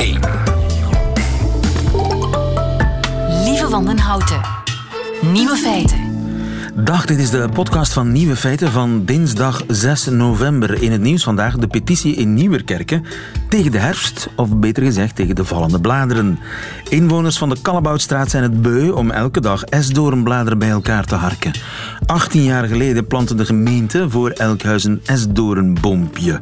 1. Lieve Wandenhouten. Nieuwe feiten. Dag, dit is de podcast van Nieuwe Feiten van dinsdag 6 november. In het nieuws vandaag de petitie in Nieuwerkerken tegen de herfst, of beter gezegd tegen de vallende bladeren. Inwoners van de Kalleboutstraat zijn het beu om elke dag esdoornbladeren bij elkaar te harken. 18 jaar geleden plantte de gemeente voor elk huis een esdoornboompje.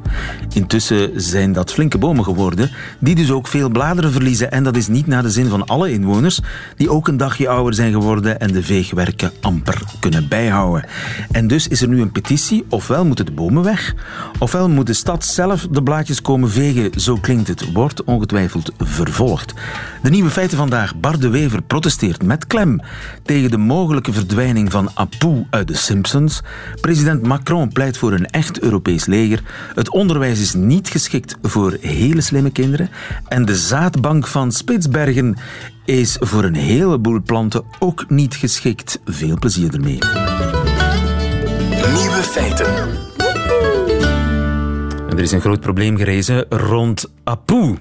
Intussen zijn dat flinke bomen geworden, die dus ook veel bladeren verliezen. En dat is niet naar de zin van alle inwoners, die ook een dagje ouder zijn geworden en de veegwerken amper kunnen bijhouden. En dus is er nu een petitie, ofwel moeten de bomen weg, ofwel moet de stad zelf de blaadjes komen vegen. Zo klinkt het, wordt ongetwijfeld vervolgd. De nieuwe feiten vandaag. Bart de Wever protesteert met klem tegen de mogelijke verdwijning van Apu uit de Simpsons. President Macron pleit voor een echt Europees leger. Het onderwijs is niet geschikt voor hele slimme kinderen. En de zaadbank van Spitsbergen is voor een heleboel planten ook niet geschikt. Veel plezier ermee. Nieuwe feiten. Er is een groot probleem gerezen rond Apu.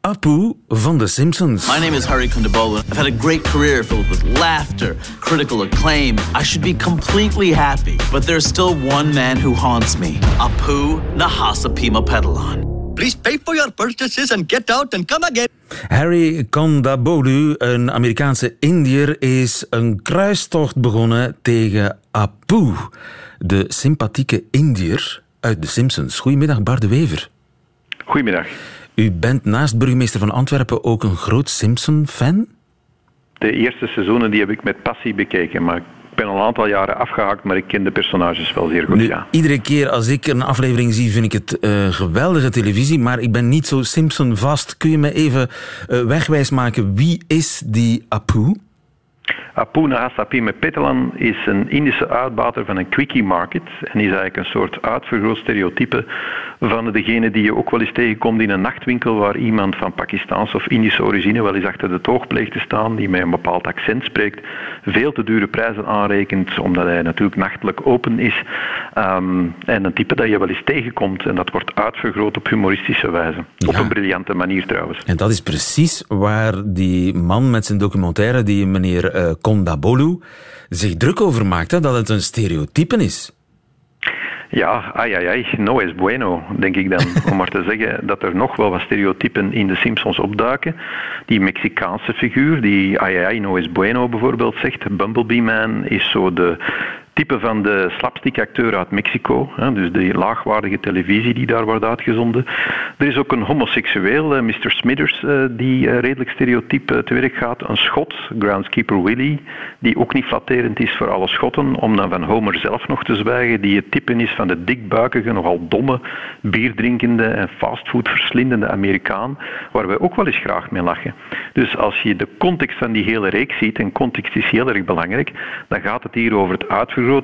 Apu van The Simpsons. My name is Hari Kondabolu. I've had a great career filled with laughter, critical acclaim. I should be completely happy. But there's still one man who haunts me. Apu Nahasapima Pedalon. Please pay for your purchases and get out and come again. Harry Kondabolu, een Amerikaanse Indiër, is een kruistocht begonnen tegen Apu, de sympathieke Indiër uit The Simpsons. Goedemiddag, Bart de Wever. Goedemiddag. U bent naast burgemeester van Antwerpen ook een groot Simpson-fan? De eerste seizoenen die heb ik met passie bekeken, maar ben al een aantal jaren afgehaakt, maar ik ken de personages wel zeer goed, Nu, ja. Iedere keer als ik een aflevering zie, vind ik het eh, geweldige televisie, maar ik ben niet zo Simpson-vast. Kun je me even eh, wegwijs maken, wie is die Apu? Apu Nahasapime Petelan is een Indische uitbater van een quickie market en is eigenlijk een soort uitvergroot stereotype van degene die je ook wel eens tegenkomt in een nachtwinkel waar iemand van Pakistaanse of Indische origine wel eens achter de toog pleegt te staan, die met een bepaald accent spreekt, veel te dure prijzen aanrekent omdat hij natuurlijk nachtelijk open is Ehm, en een type dat je wel eens tegenkomt en dat wordt uitvergroot op humoristische wijze. Op een briljante manier trouwens. En dat is precies waar die man met zijn documentaire, die meneer eh, Kondabolu, zich druk over maakt, hè, dat het een stereotype is. Ja, ai, no es bueno, denk ik dan. Om maar te zeggen dat er nog wel wat stereotypen in de Simpsons opduiken. Die Mexicaanse figuur, die ai, no es bueno bijvoorbeeld zegt. Bumblebee Man is zo de type van de slapstick-acteur uit Mexico. Hè, dus de laagwaardige televisie die daar wordt uitgezonden. Er is ook een homoseksueel, eh, Mr. Smithers, eh, die eh, redelijk stereotyp te werk gaat. Een Schot, Groundskeeper Willie, die ook niet flatterend is voor alle Schotten. Om dan van Homer zelf nog te zwijgen, die het type is van de dikbuikige, nogal domme, bierdrinkende en fastfoodverslindende Amerikaan, waar wij ook wel eens graag mee lachen. Dus als je de context van die hele reeks ziet, en context is heel erg belangrijk, dan gaat het hier over het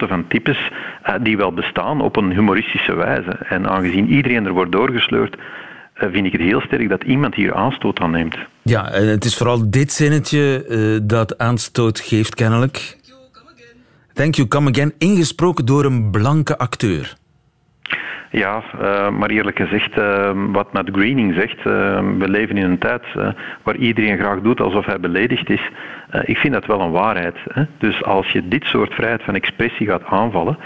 van types eh, die wel bestaan op een humoristische wijze. En aangezien iedereen er wordt doorgesleurd, eh, vind ik het heel sterk dat iemand hier aanstoot aan neemt. Ja, en het is vooral dit zinnetje eh, dat aanstoot geeft, kennelijk. Thank you, come again. Ingesproken door een blanke acteur. Ja, eh, maar eerlijk gezegd, eh, wat Matt Greening zegt, eh, we leven in een tijd waar iedereen graag doet alsof hij beledigd is. Ik vind dat wel een waarheid. Hè? Dus als je dit soort vrijheid van expressie gaat aanvallen,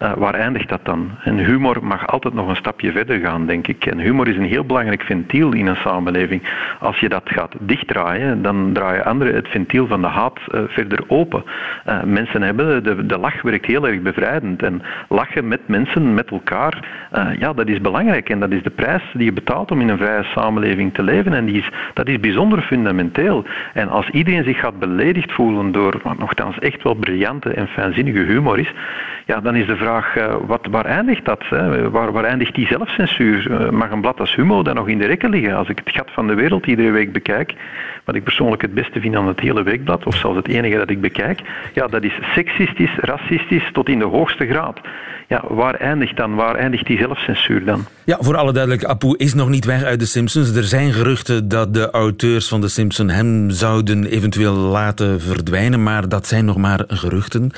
eh, waar eindigt dat dan? En humor mag altijd nog een stapje verder gaan, denk ik. En humor is een heel belangrijk ventiel in een samenleving. Als je dat gaat dichtdraaien, dan draaien anderen het ventiel van de haat eh, verder open. Eh, mensen hebben, de, de lach werkt heel erg bevrijdend. En lachen met mensen, met elkaar, ja, dat is belangrijk. En dat is de prijs die je betaalt om in een vrije samenleving te leven. En die is, dat is bijzonder fundamenteel. En als iedereen zich gaat beledigd voelen door wat nogthans echt wel briljante en fijnzinnige humor is, ja, dan is de vraag, eh, wat, waar eindigt dat? Hè? Waar, waar eindigt die zelfcensuur? Eh, mag een blad als Humo dan nog in de rekken liggen? Als ik het gat van de wereld iedere week bekijk, wat ik persoonlijk het beste vind aan het hele weekblad, of zelfs het enige dat ik bekijk, ja, dat is seksistisch, racistisch tot in de hoogste graad. Ja, waar eindigt dan? Waar eindigt die zelfcensuur dan? Ja, voor alle duidelijkheid, Apu is nog niet weg uit de Simpsons. Er zijn geruchten dat de auteurs van de Simpsons hem zouden eventueel laten verdwijnen, maar dat zijn nog maar geruchten.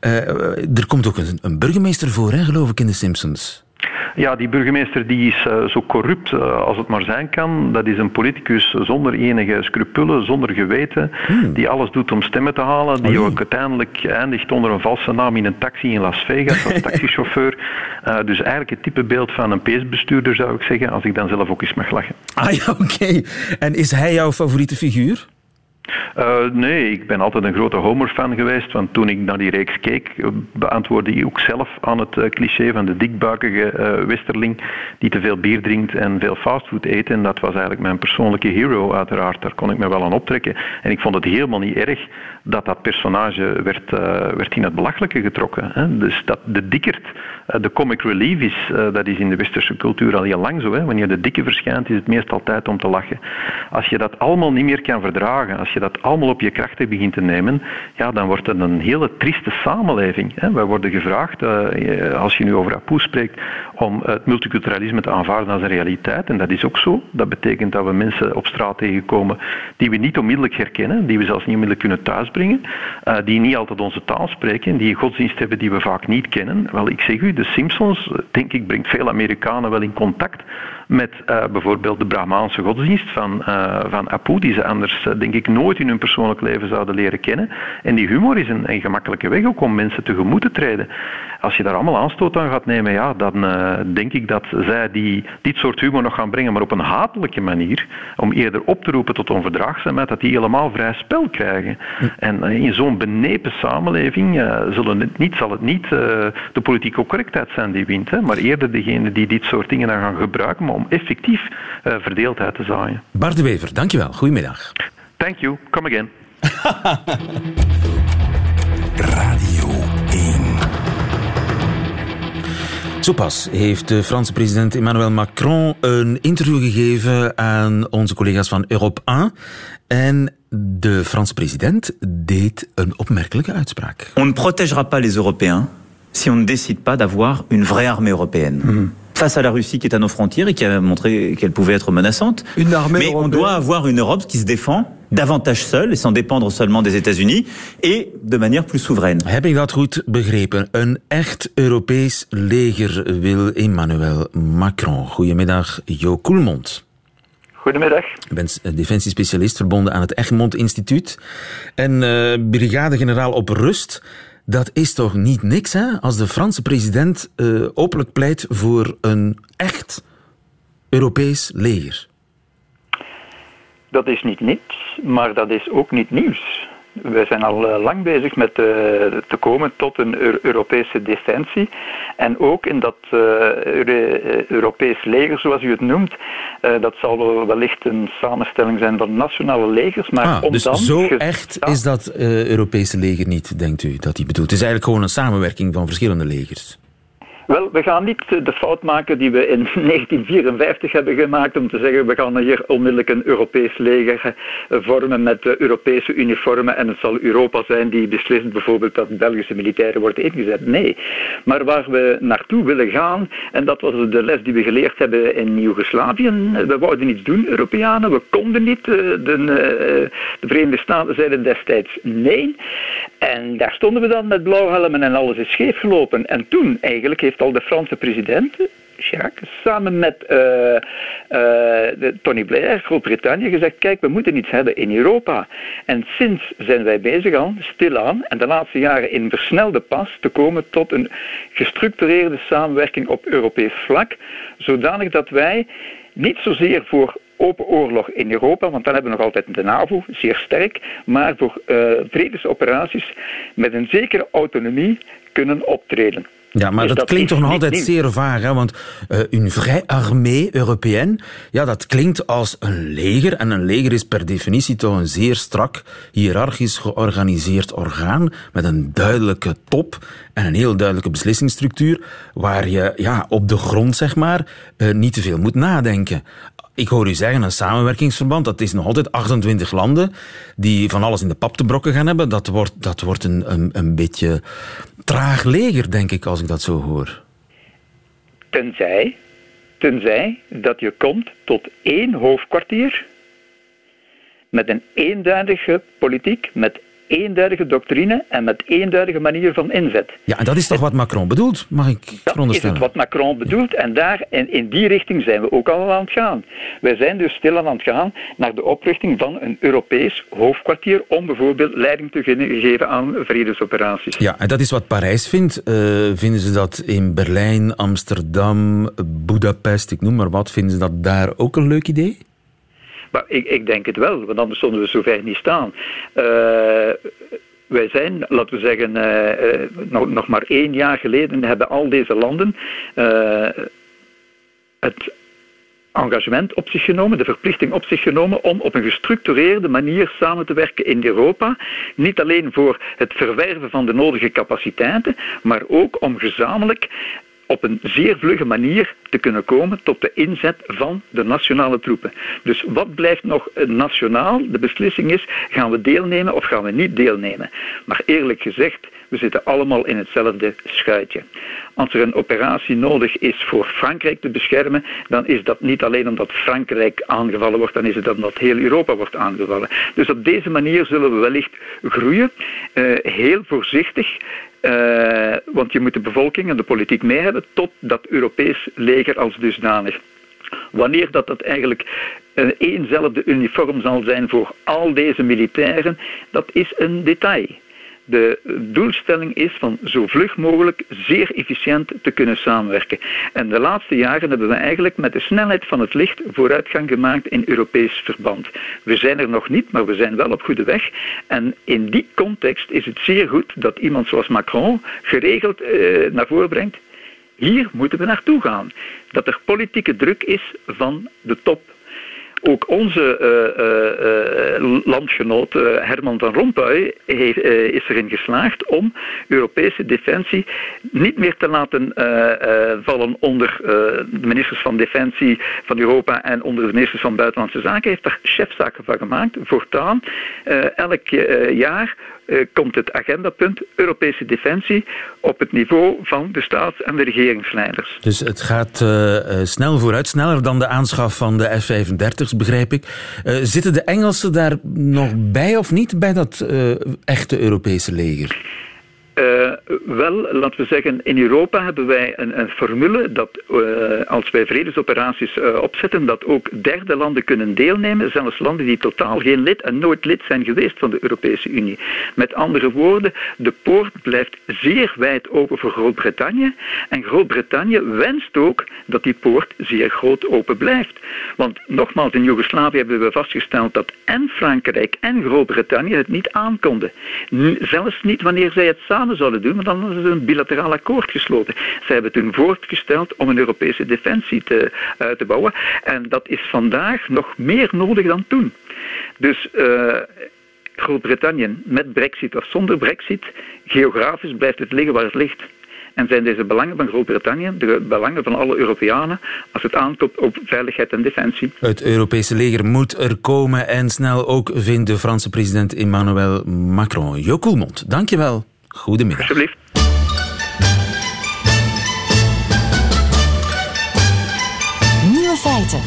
Eh, er komt ook een, een burgemeester voor, geloof ik, in de Simpsons. Ja, die burgemeester die is uh, zo corrupt uh, als het maar zijn kan. Dat is een politicus zonder enige scrupule, zonder geweten, hmm. die alles doet om stemmen te halen, die ook uiteindelijk eindigt onder een valse naam in een taxi in Las Vegas als taxichauffeur. Uh, dus eigenlijk het type beeld van een peesbestuurder zou ik zeggen, als ik dan zelf ook eens mag lachen. Ah ja, oké. En is hij jouw favoriete figuur? Uh, nee, ik ben altijd een grote Homer-fan geweest. Want toen ik naar die reeks keek, beantwoordde ik ook zelf aan het uh, cliché van de dikbuikige uh, westerling die te veel bier drinkt en veel fastfood eet. En dat was eigenlijk mijn persoonlijke hero, uiteraard. Daar kon ik me wel aan optrekken. En ik vond het helemaal niet erg dat dat personage werd, werd in het belachelijke getrokken. Hè. Dus dat de dikkerd de comic relief is, dat is in de westerse cultuur al heel lang zo. Hè. Wanneer de dikke verschijnt, is het meestal tijd om te lachen. Als je dat allemaal niet meer kan verdragen, als je dat allemaal op je krachten begint te nemen, ja, dan wordt het een hele trieste samenleving. Hè. Wij worden gevraagd, als je nu over Apoe spreekt, om het multiculturalisme te aanvaarden als een realiteit. En dat is ook zo. Dat betekent dat we mensen op straat tegenkomen die we niet onmiddellijk herkennen, die we zelfs niet onmiddellijk kunnen thuisbrengen, uh, die niet altijd onze taal spreken, die een godsdienst hebben die we vaak niet kennen. Wel, ik zeg u, de Simpsons, denk ik, brengt veel Amerikanen wel in contact met uh, bijvoorbeeld de Brahmaanse godsdienst van, van Apu, die ze anders denk ik nooit in hun persoonlijk leven zouden leren kennen. En die humor is een, een gemakkelijke weg ook om mensen tegemoet te treden. Als je daar allemaal aanstoot aan gaat nemen, ja, dan denk ik dat zij die, dit soort humor nog gaan brengen, maar op een hatelijke manier, om eerder op te roepen tot onverdraagzaamheid, dat die helemaal vrij spel krijgen. En in zo'n benepen samenleving zullen het niet, zal het niet de politieke correctheid zijn die wint, hè, maar eerder degene die dit soort dingen dan gaan gebruiken, om effectief uh, verdeeldheid te zaaien. Bart de Wever, dankjewel. Goedemiddag. Thank you. Come again. Radio Zo pas heeft de Franse president Emmanuel Macron een interview gegeven aan onze collega's van Europe 1. En de Franse president deed een opmerkelijke uitspraak. On ne protégera pas les Européens si on ne décide pas d'avoir une vraie armée européenne. Mm -hmm face à la Russie qui est à nos frontières et qui a montré qu'elle pouvait être menaçante. Une armée Mais européenne. on doit avoir une Europe qui se défend davantage seule et sans dépendre seulement des États-Unis et de manière plus soevereine. Heb ik dat goed begrepen? Een echt Europees leger wil Emmanuel Macron. Goedemiddag, Jo Koelmond. Goedemiddag. Je bent defensiespecialist verbonden aan het Egmond Instituut en uh, brigade-generaal op rust. Dat is toch niet niks, hè? Als de Franse president uh, openlijk pleit voor een echt Europees leger. Dat is niet niets, maar dat is ook niet nieuws. Wij zijn al eh, lang bezig met uh, te komen tot een Europese defensie. En ook in dat uh, Europees leger, zoals u het noemt, dat zal wel wellicht een samenstelling zijn van nationale legers. Maar ah, om dus dan zo echt is dat Europese leger niet, denkt u, dat hij bedoelt? Het is eigenlijk gewoon een samenwerking van verschillende legers. Wel, we gaan niet de fout maken die we in 1954 hebben gemaakt om te zeggen we gaan hier onmiddellijk een Europees leger vormen met Europese uniformen en het zal Europa zijn die beslist bijvoorbeeld dat Belgische militairen worden ingezet. Nee, maar waar we naartoe willen gaan, en dat was de les die we geleerd hebben in Joegoslavië, we wouden iets doen, Europeanen, we konden niet. De, de Verenigde Staten zeiden destijds nee. En daar stonden we dan met blauwhelmen en alles is scheef gelopen. En toen eigenlijk heeft al de Franse president, Chirac, samen met uh, de Tony Blair, Groot-Brittannië, gezegd: kijk, we moeten iets hebben in Europa. En sinds zijn wij bezig aan, stilaan, en de laatste jaren in versnelde pas, te komen tot een gestructureerde samenwerking op Europees vlak, zodanig dat wij niet zozeer voor open oorlog in Europa, want dan hebben we nog altijd de NAVO, zeer sterk, maar voor uh, vredesoperaties met een zekere autonomie kunnen optreden. Ja, maar Dus dat, dat klinkt toch nog altijd nieuw. zeer vaag, hè? want uh, une vraie armée européenne, ja, dat klinkt als een leger. En een leger is per definitie toch een zeer strak, hiërarchisch georganiseerd orgaan met een duidelijke top en een heel duidelijke beslissingsstructuur, waar je ja, op de grond, zeg maar, uh, niet te veel moet nadenken. Ik hoor u zeggen, een samenwerkingsverband, dat is nog altijd 28 landen die van alles in de pap te brokken gaan hebben. Dat wordt, dat wordt een, een, beetje traag leger, denk ik, als ik dat zo hoor. Tenzij, tenzij dat je komt tot één hoofdkwartier met een eenduidige politiek, met eenduidige doctrine en met eenduidige manier van inzet. Ja, en dat is toch wat Macron bedoelt, mag ik Dat is wat Macron bedoelt en daar, in, in die richting zijn we ook al aan het gaan. Wij zijn dus stil aan het gaan naar de oprichting van een Europees hoofdkwartier om bijvoorbeeld leiding te geven aan vredesoperaties. Ja, en dat is wat Parijs vindt. Uh, vinden ze dat in Berlijn, Amsterdam, Budapest, ik noem maar wat, vinden ze dat daar ook een leuk idee? Maar ik, ik denk het wel, want anders zouden we zover niet staan. Uh, wij zijn, laten we zeggen, uh, uh, nog, nog, maar één jaar geleden hebben al deze landen het engagement op zich genomen, de verplichting op zich genomen om op een gestructureerde manier samen te werken in Europa. Niet alleen voor het verwerven van de nodige capaciteiten, maar ook om gezamenlijk op een zeer vlugge manier te kunnen komen tot de inzet van de nationale troepen. Dus wat blijft nog nationaal? De beslissing is, gaan we deelnemen of gaan we niet deelnemen? Maar eerlijk gezegd, we zitten allemaal in hetzelfde schuitje. Als er een operatie nodig is voor Frankrijk te beschermen, dan is dat niet alleen omdat Frankrijk aangevallen wordt, dan is het omdat heel Europa wordt aangevallen. Dus op deze manier zullen we wellicht groeien, uh, heel voorzichtig, uh, want je moet de bevolking en de politiek mee hebben tot dat Europees leger als dusdanig. Wanneer dat, dat eigenlijk een eenzelfde uniform zal zijn voor al deze militairen, dat is een detail. De doelstelling is van zo vlug mogelijk zeer efficiënt te kunnen samenwerken. En de laatste jaren hebben we eigenlijk met de snelheid van het licht vooruitgang gemaakt in Europees verband. We zijn er nog niet, maar we zijn wel op goede weg. En in die context is het zeer goed dat iemand zoals Macron geregeld eh, naar voren brengt. Hier moeten we naartoe gaan. Dat er politieke druk is van de top ook onze uh, uh, landgenoot Herman van Rompuy heeft, is erin geslaagd om Europese defensie niet meer te laten vallen onder de ministers van Defensie van Europa en onder de ministers van Buitenlandse Zaken. Hij heeft daar chefzaken van gemaakt. Voortaan, elk jaar komt het agendapunt Europese defensie op het niveau van de staats- en de regeringsleiders. Dus het gaat uh, snel vooruit, sneller dan de aanschaf van de F-35's, begrijp ik. zitten de Engelsen daar nog bij of niet, bij dat echte Europese leger? Uh, wel, laten we zeggen, in Europa hebben wij een, een formule dat uh, als wij vredesoperaties uh, opzetten, dat ook derde landen kunnen deelnemen, zelfs landen die totaal geen lid en nooit lid zijn geweest van de Europese Unie. Met andere woorden, de poort blijft zeer wijd open voor Groot-Brittannië en Groot-Brittannië wenst ook dat die poort zeer groot open blijft. Want nogmaals, in Joegoslavië hebben we vastgesteld dat en Frankrijk en Groot-Brittannië het niet aankonden. Zelfs niet wanneer zij het samen zouden doen, dan hadden ze een bilateraal akkoord gesloten. Zij hebben toen voortgesteld om een Europese defensie te, uh, te bouwen. En dat is vandaag nog meer nodig dan toen. Dus uh, Groot-Brittannië met brexit of zonder brexit, geografisch blijft het liggen waar het ligt. En zijn deze belangen van Groot-Brittannië de belangen van alle Europeanen als het aankomt op veiligheid en defensie? Het Europese leger moet er komen en snel ook, vindt de Franse president Emmanuel Macron. Jo Koelmond, dankjewel. Goedemiddag. Alsjeblieft. Nieuwe feiten.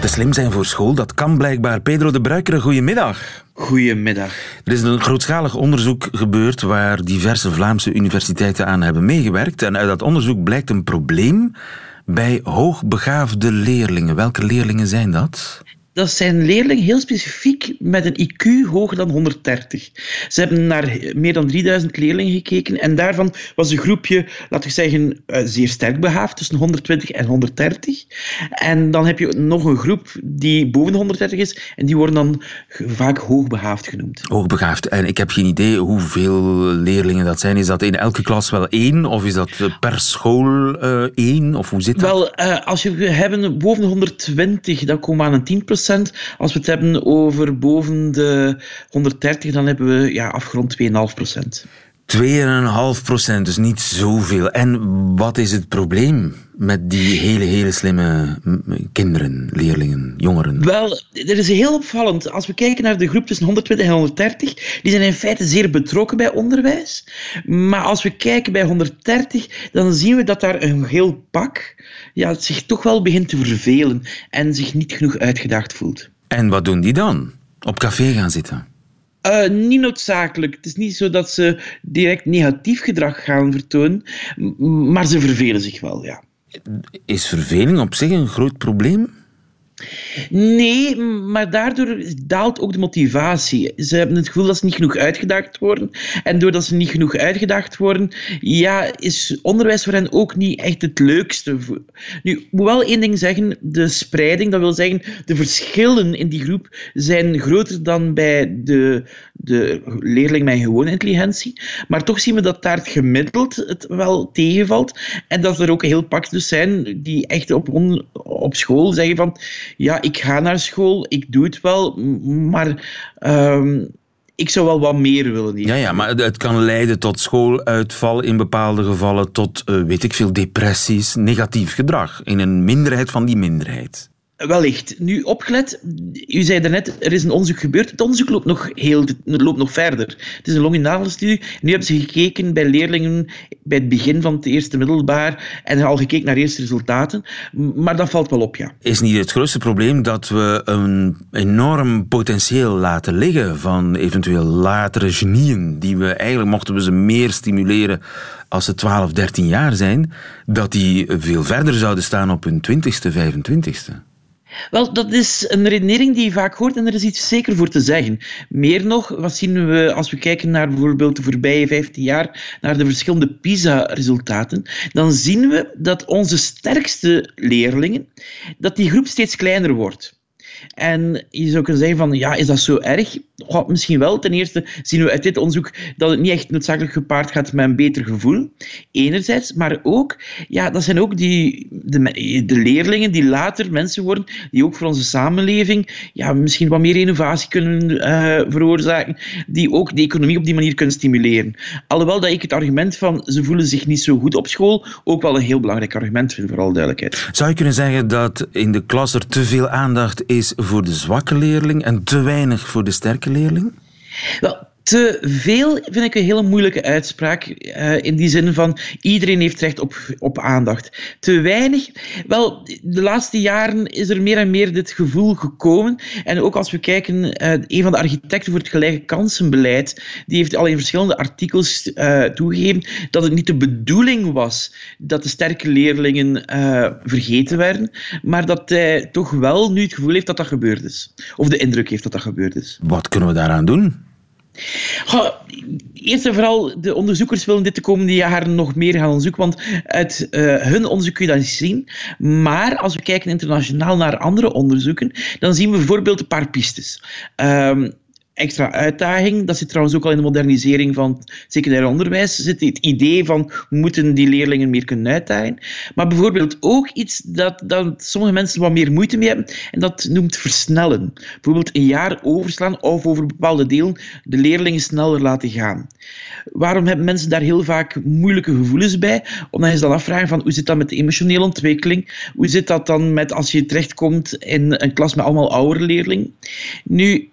Te slim zijn voor school, dat kan blijkbaar. Pedro de Bruikere, goedemiddag. Goedemiddag. Er is een grootschalig onderzoek gebeurd waar diverse Vlaamse universiteiten aan hebben meegewerkt. En uit dat onderzoek blijkt een probleem bij hoogbegaafde leerlingen. Welke leerlingen zijn dat? Dat zijn leerlingen heel specifiek met een IQ hoger dan 130. Ze hebben naar meer dan 3000 leerlingen gekeken en daarvan was een groepje, laten we zeggen, eh, zeer sterk behaafd, tussen 120 en 130. En dan heb je nog een groep die boven de 130 is en die worden dan vaak hoogbehaafd genoemd. Hoogbegaafd. En ik heb geen idee hoeveel leerlingen dat zijn. Is dat in elke klas wel één of is dat per school uh, één? Of hoe zit dat? Wel, uh, als je hebben boven de 120, dan komen we aan een 10 als we het hebben over boven de 130, dan hebben we ja, afgerond 2,5 procent. 2,5 procent, dus niet zoveel. En wat is het probleem met die hele, hele slimme kinderen, leerlingen, jongeren? Wel, dat is heel opvallend. Als we kijken naar de groep tussen 120 en 130, die zijn in feite zeer betrokken bij onderwijs. Maar als we kijken bij 130, dan zien we dat daar een heel pak ja, zich toch wel begint te vervelen en zich niet genoeg uitgedaagd voelt. En wat doen die dan? Op café gaan zitten? Uh, niet noodzakelijk. Het is niet zo dat ze direct negatief gedrag gaan vertonen, maar ze vervelen zich wel, ja. Is verveling op zich een groot probleem? Nee, maar daardoor daalt ook de motivatie. Ze hebben het gevoel dat ze niet genoeg uitgedaagd worden. En doordat ze niet genoeg uitgedaagd worden, ja, is onderwijs voor hen ook niet echt het leukste. Nu, moet wel één ding zeggen. De spreiding, dat wil zeggen, de verschillen in die groep zijn groter dan bij de, de leerling met gewone intelligentie. Maar toch zien we dat daar het gemiddeld het wel tegenvalt. En dat er ook heel pak dus zijn die echt op, op school zeggen van ja, ik ga naar school, ik doe het wel, maar ehm, ik zou wel wat meer willen. Ja, ja, maar het kan leiden tot schooluitval in bepaalde gevallen, tot, uh, weet ik veel, depressies, negatief gedrag in een minderheid van die minderheid. Wellicht. Nu, opgelet, u zei daarnet, er is een onderzoek gebeurd. Het onderzoek loopt nog, heel, loopt nog verder. Het is een longitudinale Nu hebben ze gekeken bij leerlingen bij het begin van het eerste middelbaar en al gekeken naar eerste resultaten. Maar dat valt wel op, ja. Is niet het grootste probleem dat we een enorm potentieel laten liggen van eventueel latere genieën, die we eigenlijk, mochten we ze meer stimuleren als ze 12, 13 jaar zijn, dat die veel verder zouden staan op hun 20ste, 25ste? Wel, dat is een redenering die je vaak hoort en er is iets zeker voor te zeggen. Meer nog, wat zien we als we kijken naar bijvoorbeeld de voorbije 15 jaar, naar de verschillende PISA-resultaten, dan zien we dat onze sterkste leerlingen, dat die groep steeds kleiner wordt. En je zou kunnen zeggen van, ja, is dat zo erg? Misschien wel. Ten eerste zien we uit dit onderzoek dat het niet echt noodzakelijk gepaard gaat met een beter gevoel. Enerzijds, maar ook, ja, dat zijn ook die, de, leerlingen die later mensen worden, die ook voor onze samenleving ja, misschien wat meer innovatie kunnen uh, veroorzaken, die ook de economie op die manier kunnen stimuleren. Alhoewel dat ik het argument van ze voelen zich niet zo goed op school ook wel een heel belangrijk argument vind, voor alle duidelijkheid. Zou je kunnen zeggen dat in de klas er te veel aandacht is voor de zwakke leerling en te weinig voor de sterke leerling? Wel, te veel vind ik een hele moeilijke uitspraak. Uh, in die zin van iedereen heeft recht op, op aandacht. Te weinig. Wel, de laatste jaren is er meer en meer dit gevoel gekomen. En ook als we kijken, uh, een van de architecten voor het gelijke kansenbeleid, die heeft al in verschillende artikels uh, toegegeven dat het niet de bedoeling was dat de sterke leerlingen vergeten werden, maar dat hij toch wel nu het gevoel heeft dat dat gebeurd is. Of de indruk heeft dat dat gebeurd is. Wat kunnen we daaraan doen? Eerst en vooral, de onderzoekers willen dit de komende jaren nog meer gaan onderzoeken, want uit uh, hun onderzoek kun je dat niet zien. Maar als we kijken internationaal naar andere onderzoeken, dan zien we bijvoorbeeld een paar pistes. Um, extra uitdaging. Dat zit trouwens ook al in de modernisering van het secundair onderwijs. Zit het idee van moeten die leerlingen meer kunnen uitdagen. Maar bijvoorbeeld ook iets dat, dat sommige mensen wat meer moeite mee hebben. En dat noemt versnellen. Bijvoorbeeld een jaar overslaan of over bepaalde delen de leerlingen sneller laten gaan. Waarom hebben mensen daar heel vaak moeilijke gevoelens bij? Omdat je dan afvragen van hoe zit dat met de emotionele ontwikkeling? Hoe zit dat dan met als je terechtkomt in een klas met allemaal oudere leerlingen? Nu,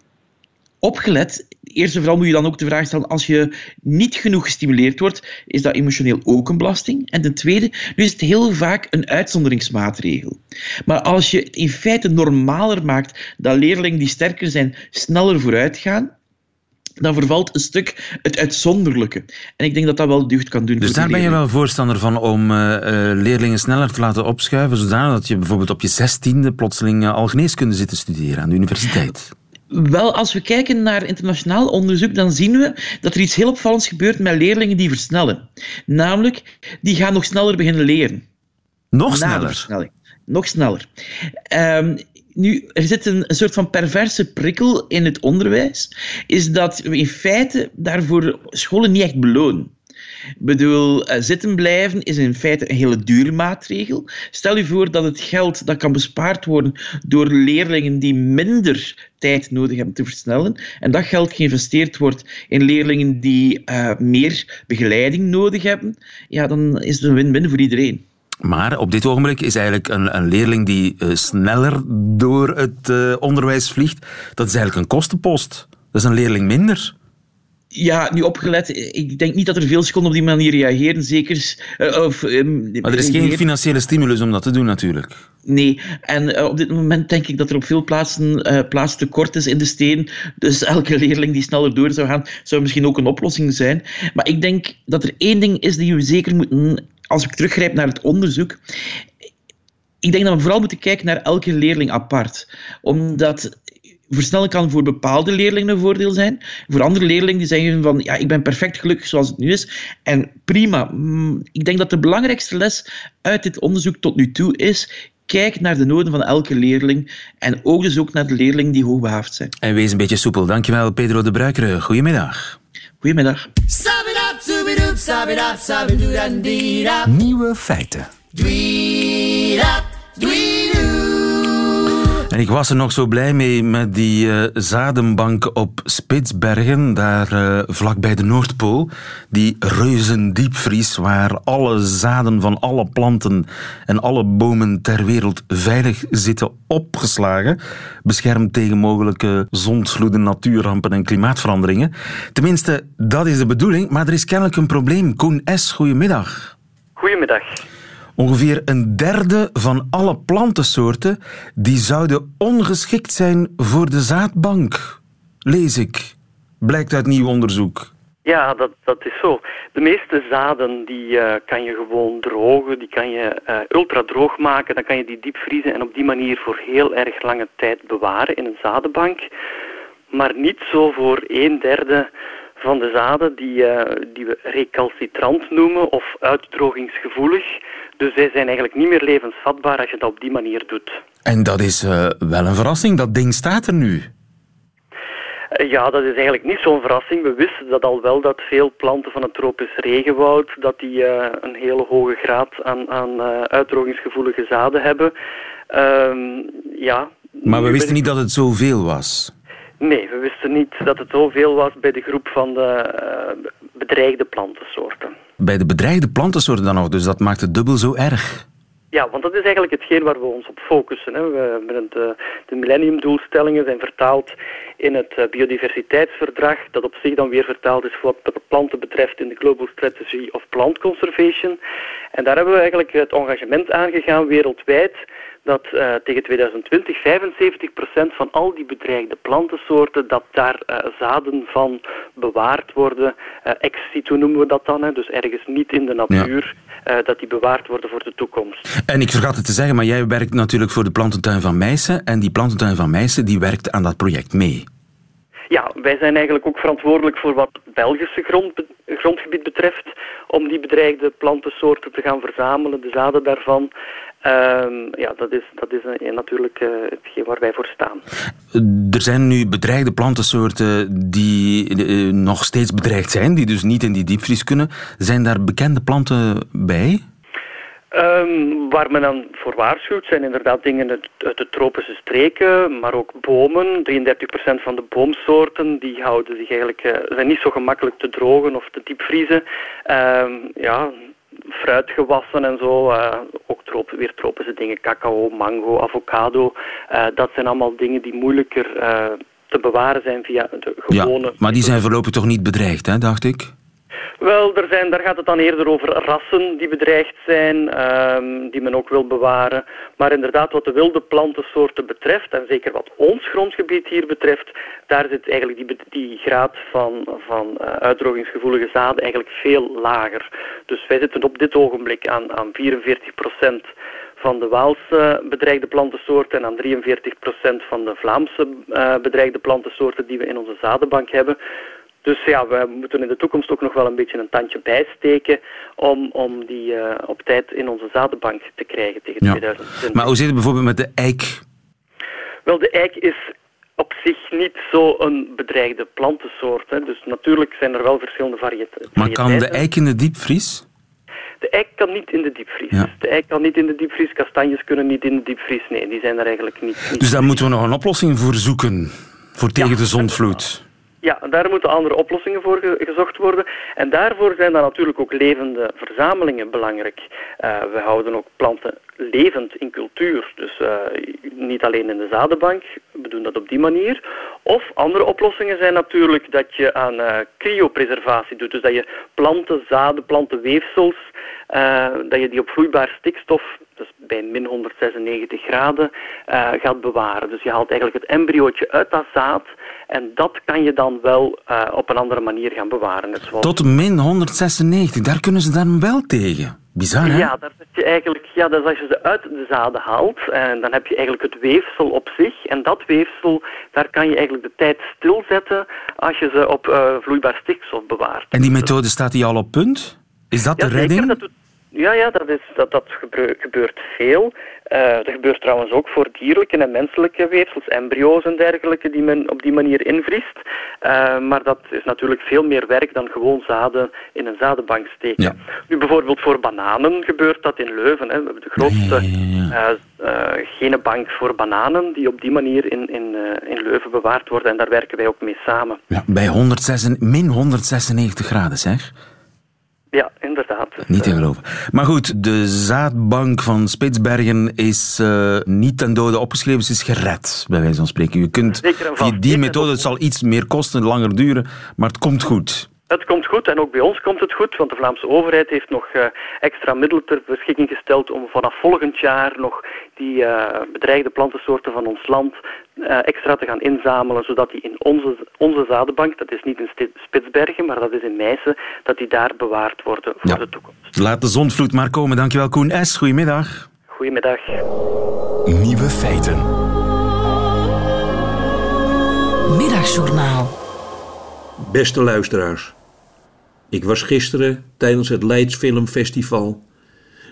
opgelet. Eerst en vooral moet je dan ook de vraag stellen, als je niet genoeg gestimuleerd wordt, is dat emotioneel ook een belasting? En ten tweede, nu is het heel vaak een uitzonderingsmaatregel. Maar als je het in feite normaler maakt dat leerlingen die sterker zijn sneller vooruit gaan, dan vervalt een stuk het uitzonderlijke. En ik denk dat dat wel deugd kan doen. Dus daar ben je wel voorstander van om uh, leerlingen sneller te laten opschuiven, zodat je bijvoorbeeld op je zestiende plotseling uh, al geneeskunde zit te studeren aan de universiteit? Wel, als we kijken naar internationaal onderzoek, dan zien we dat er iets heel opvallends gebeurt met leerlingen die versnellen. Namelijk, die gaan nog sneller beginnen leren. Nog sneller? Nog sneller. Um, nu, er zit een, een, soort van perverse prikkel in het onderwijs, is dat we in feite daarvoor scholen niet echt belonen. Ik bedoel, eh, zitten blijven is in feite een hele dure maatregel. Stel je voor dat het geld dat kan bespaard worden door leerlingen die minder tijd nodig hebben te versnellen, en dat geld geïnvesteerd wordt in leerlingen die uh, meer begeleiding nodig hebben, ja, dan is het een win-win voor iedereen. Maar op dit ogenblik is eigenlijk een, een leerling die uh, sneller door het onderwijs vliegt, dat is eigenlijk een kostenpost. Dat is een leerling minder. Ja, nu opgelet. Ik denk niet dat er veel seconden op die manier reageren. Zeker. Uh, of, um, maar er is geen financiële stimulus om dat te doen, natuurlijk. Nee, en uh, op dit moment denk ik dat er op veel plaatsen uh, plaatstekort is in de steen. Dus elke leerling die sneller door zou gaan, zou misschien ook een oplossing zijn. Maar ik denk dat er één ding is die we zeker moeten, als ik teruggrijp naar het onderzoek. Ik denk dat we vooral moeten kijken naar elke leerling apart. Omdat versnellen kan voor bepaalde leerlingen een voordeel zijn. Voor andere leerlingen die zeggen van ja, ik ben perfect gelukkig zoals het nu is. En prima. Mm, ik denk dat de belangrijkste les uit dit onderzoek tot nu toe is kijk naar de noden van elke leerling en ook dus ook naar de leerlingen die hoogbehaafd zijn. En wees een beetje soepel. Dankjewel, Pedro de Bruikere. Goedemiddag. Goedemiddag. Nieuwe feiten. Ik was er nog zo blij mee met die uh, zadenbank op Spitsbergen, daar uh, vlak bij de Noordpool. Die reuzendiepvries waar alle zaden van alle planten en alle bomen ter wereld veilig zitten opgeslagen. Beschermd tegen mogelijke zondvloeden, natuurrampen en klimaatveranderingen. Tenminste, dat is de bedoeling, maar er is kennelijk een probleem. Koen S., goedemiddag. Goedemiddag. Ongeveer een derde van alle plantensoorten die zouden ongeschikt zijn voor de zaadbank. Lees ik. Blijkt uit nieuw onderzoek. Ja, dat, dat is zo. De meeste zaden die uh, kan je gewoon drogen, die kan je uh, ultra droog maken, dan kan je die diepvriezen en op die manier voor heel erg lange tijd bewaren in een zadenbank. Maar niet zo voor een derde van de zaden die, uh, die we recalcitrant noemen of uitdrogingsgevoelig. Dus zij zijn eigenlijk niet meer levensvatbaar als je dat op die manier doet. En dat is uh, wel een verrassing, dat ding staat er nu. Uh, ja, dat is eigenlijk niet zo'n verrassing. We wisten dat al wel dat veel planten van het tropisch regenwoud dat die, uh, een hele hoge graad aan, aan uitdrogingsgevoelige zaden hebben. Ehm, ja, maar we wisten niet dat het zoveel was. Nee, we wisten niet dat het zoveel was bij de groep van de bedreigde plantensoorten bij de bedreigde plantensoorten dan nog, dus dat maakt het dubbel zo erg. Ja, want dat is eigenlijk hetgeen waar we ons op focussen. Hè. We, de, de millenniumdoelstellingen zijn vertaald in het eh, biodiversiteitsverdrag, dat op zich dan weer vertaald is wat de planten betreft in de Global Strategy of Plant Conservation. En daar hebben we eigenlijk het engagement aangegaan wereldwijd dat uh, tegen 2020 75% van al die bedreigde plantensoorten, dat daar uh, zaden van bewaard worden. Uh, ex situ noemen we dat dan, hè, dus ergens niet in de natuur, ja. dat die bewaard worden voor de toekomst. En ik vergat het te zeggen, maar jij werkt natuurlijk voor de plantentuin van Meissen en die plantentuin van Meissen die werkt aan dat project mee. Ja, wij zijn eigenlijk ook verantwoordelijk voor wat Belgische grond, grondgebied betreft, om die bedreigde plantensoorten te gaan verzamelen, de zaden daarvan. Um, ja, dat is, dat is uh, natuurlijk uh, hetgeen waar wij voor staan. Er zijn nu bedreigde plantensoorten die uh, nog steeds bedreigd zijn, die dus niet in die diepvries kunnen. Zijn daar bekende planten bij? Um, waar men dan voor waarschuwt zijn inderdaad dingen uit, uit de tropische streken, maar ook bomen. 33% van de boomsoorten die houden zich eigenlijk, uh, zijn niet zo gemakkelijk te drogen of te diepvriezen. Um, ja, fruitgewassen en zo, uh, ook trop, weer tropische dingen, cacao, mango, avocado. Uh, dat zijn allemaal dingen die moeilijker te bewaren zijn via de gewone... Ja, maar die zijn voorlopig toch niet bedreigd, hè, dacht ik? Wel, er zijn, daar gaat het dan eerder over rassen die bedreigd zijn, um, die men ook wil bewaren. Maar inderdaad, wat de wilde plantensoorten betreft, en zeker wat ons grondgebied hier betreft, daar zit eigenlijk die, die graad van, van uh, uitdrogingsgevoelige zaden eigenlijk veel lager. Dus wij zitten op dit ogenblik aan, aan 44 procent van de Waalse bedreigde plantensoorten en aan 43% van de Vlaamse uh, bedreigde plantensoorten die we in onze zadenbank hebben. Dus ja, we moeten in de toekomst ook nog wel een beetje een tandje bijsteken om, om die uh, op tijd in onze zadenbank te krijgen tegen ja. 2020. Maar hoe zit het bijvoorbeeld met de eik? Wel, de eik is op zich niet zo'n bedreigde plantensoort. Hè. Dus natuurlijk zijn er wel verschillende variëteiten. Maar kan de eik in de diepvries? De eik kan niet in de diepvries. Ja. De eik kan niet in de diepvries. Kastanjes kunnen niet in de diepvries. Nee, die zijn er eigenlijk niet. niet dus daar moeten we nog een oplossing voor zoeken. Voor tegen ja, de zondvloed. Ja, daar moeten andere oplossingen voor gezocht worden. En daarvoor zijn dan natuurlijk ook levende verzamelingen belangrijk. Uh, we houden ook planten levend in cultuur. Dus uh, niet alleen in de zadenbank, we doen dat op die manier. Of andere oplossingen zijn natuurlijk dat je aan uh, cryopreservatie doet. Dus dat je planten, zaden, plantenweefsels, uh, dat je die op vloeibaar stikstof, dus bij min 196 graden, uh, gaat bewaren. Dus je haalt eigenlijk het embryootje uit dat zaad en dat kan je dan wel op een andere manier gaan bewaren. Tot min 196, daar kunnen ze dan wel tegen. Bizar, hè? Ja, zit je eigenlijk, ja, dat is als je ze uit de zaden haalt, en dan heb je eigenlijk het weefsel op zich. En dat weefsel, daar kan je eigenlijk de tijd stilzetten als je ze op uh, vloeibaar stikstof bewaart. En die methode staat die al op punt? Is dat de redding? Zeker, dat ja, ja dat, is, dat, dat gebeurt veel. Uh, dat gebeurt trouwens ook voor dierlijke en menselijke weefsels, embryo's en dergelijke, die men op die manier invriest. Uh, maar dat is natuurlijk veel meer werk dan gewoon zaden in een zadenbank steken. Ja. Nu bijvoorbeeld voor bananen gebeurt dat in Leuven. Hè. We hebben de grootste uh, genenbank voor bananen die op die manier in, in, in Leuven bewaard worden. En daar werken wij ook mee samen. Ja, bij 106, min 196 graden zeg. Ja, inderdaad. Niet te geloven. Maar goed, de zaadbank van Spitsbergen is uh, niet ten dode opgeschreven, ze is gered, bij wijze van spreken. Je kunt, die, die methode het zal iets meer kosten, langer duren, maar het komt goed. Het komt goed en ook bij ons komt het goed, want de Vlaamse overheid heeft nog uh, extra middelen ter beschikking gesteld om vanaf volgend jaar nog die uh, bedreigde plantensoorten van ons land uh, extra te gaan inzamelen, zodat die in onze, onze zadenbank, dat is niet in Spitsbergen, maar dat is in Meissen, dat die daar bewaard worden voor de toekomst. Laat de zonvloed maar komen. Dankjewel Koen S. Goedemiddag. Goedemiddag. Nieuwe feiten. Middagjournaal. Beste luisteraars. Ik was gisteren tijdens het Leids Filmfestival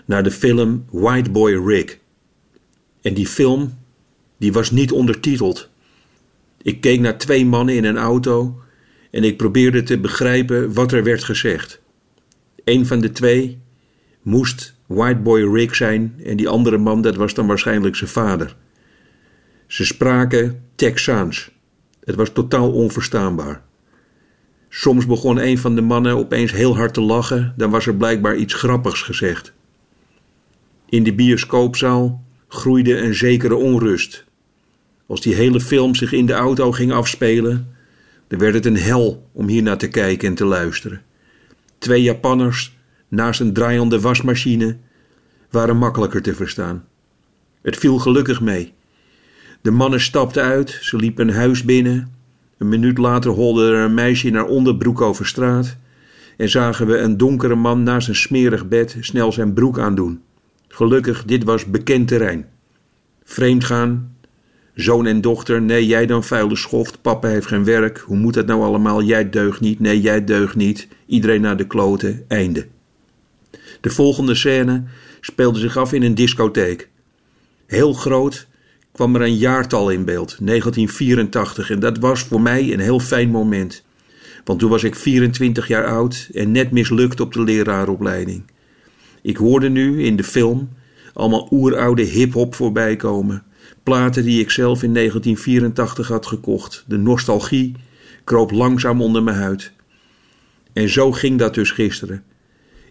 naar de film White Boy Rick. En die film, die was niet ondertiteld. Ik keek naar twee mannen in een auto en ik probeerde te begrijpen wat er werd gezegd. Een van de twee moest White Boy Rick zijn en die andere man, dat was dan waarschijnlijk zijn vader. Ze spraken Texaans. Het was totaal onverstaanbaar. Soms begon een van de mannen opeens heel hard te lachen, dan was er blijkbaar iets grappigs gezegd. In de bioscoopzaal groeide een zekere onrust. Als die hele film zich in de auto ging afspelen, dan werd het een hel om hier naar te kijken en te luisteren. Twee Japanners naast een draaiende wasmachine waren makkelijker te verstaan. Het viel gelukkig mee. De mannen stapten uit, ze liepen een huis binnen een minuut later holde er een meisje naar onderbroek over straat en zagen we een donkere man naast een smerig bed snel zijn broek aandoen. Gelukkig, dit was bekend terrein. Vreemdgaan, zoon en dochter, nee jij dan vuile schoft, papa heeft geen werk, hoe moet dat nou allemaal, jij deugt niet, nee jij deugt niet, iedereen naar de kloten, einde. De volgende scène speelde zich af in een discotheek. Heel groot, kwam er een jaartal in beeld, 1984. En dat was voor mij een heel fijn moment. Want toen was ik 24 jaar oud en net mislukt op de leraaropleiding. Ik hoorde nu in de film allemaal oeroude hip-hop voorbij komen. Platen die ik zelf in 1984 had gekocht. De nostalgie kroop langzaam onder mijn huid. En zo ging dat dus gisteren.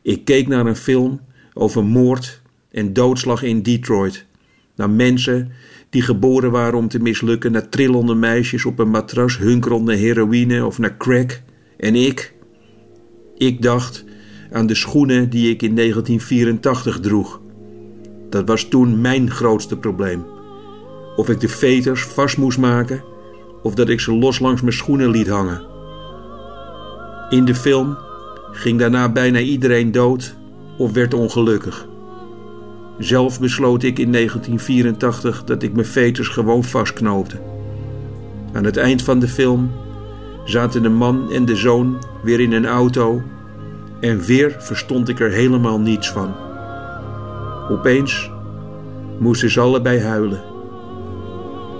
Ik keek naar een film over moord en doodslag in Detroit. Naar mensen die geboren waren om te mislukken, naar trillende meisjes op een matras hunkerende heroïne of naar crack. En ik, ik dacht aan de schoenen die ik in 1984 droeg. Dat was toen mijn grootste probleem. Of ik de veters vast moest maken of dat ik ze los langs mijn schoenen liet hangen. In de film ging daarna bijna iedereen dood of werd ongelukkig. Zelf besloot ik in 1984 dat ik mijn veters gewoon vastknoopte. Aan het eind van de film zaten de man en de zoon weer in een auto en weer verstond ik er helemaal niets van. Opeens moesten ze allebei huilen.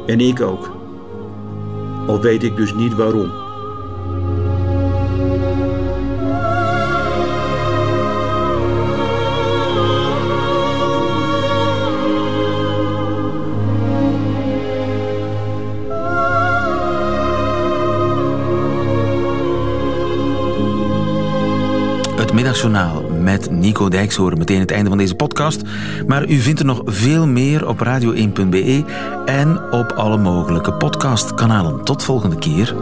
En ik ook. Al weet ik dus niet waarom. Middagjournaal met Nico Dijkshoorn. Meteen het einde van deze podcast. Maar u vindt er nog veel meer op radio1.be en op alle mogelijke podcastkanalen. Tot volgende keer.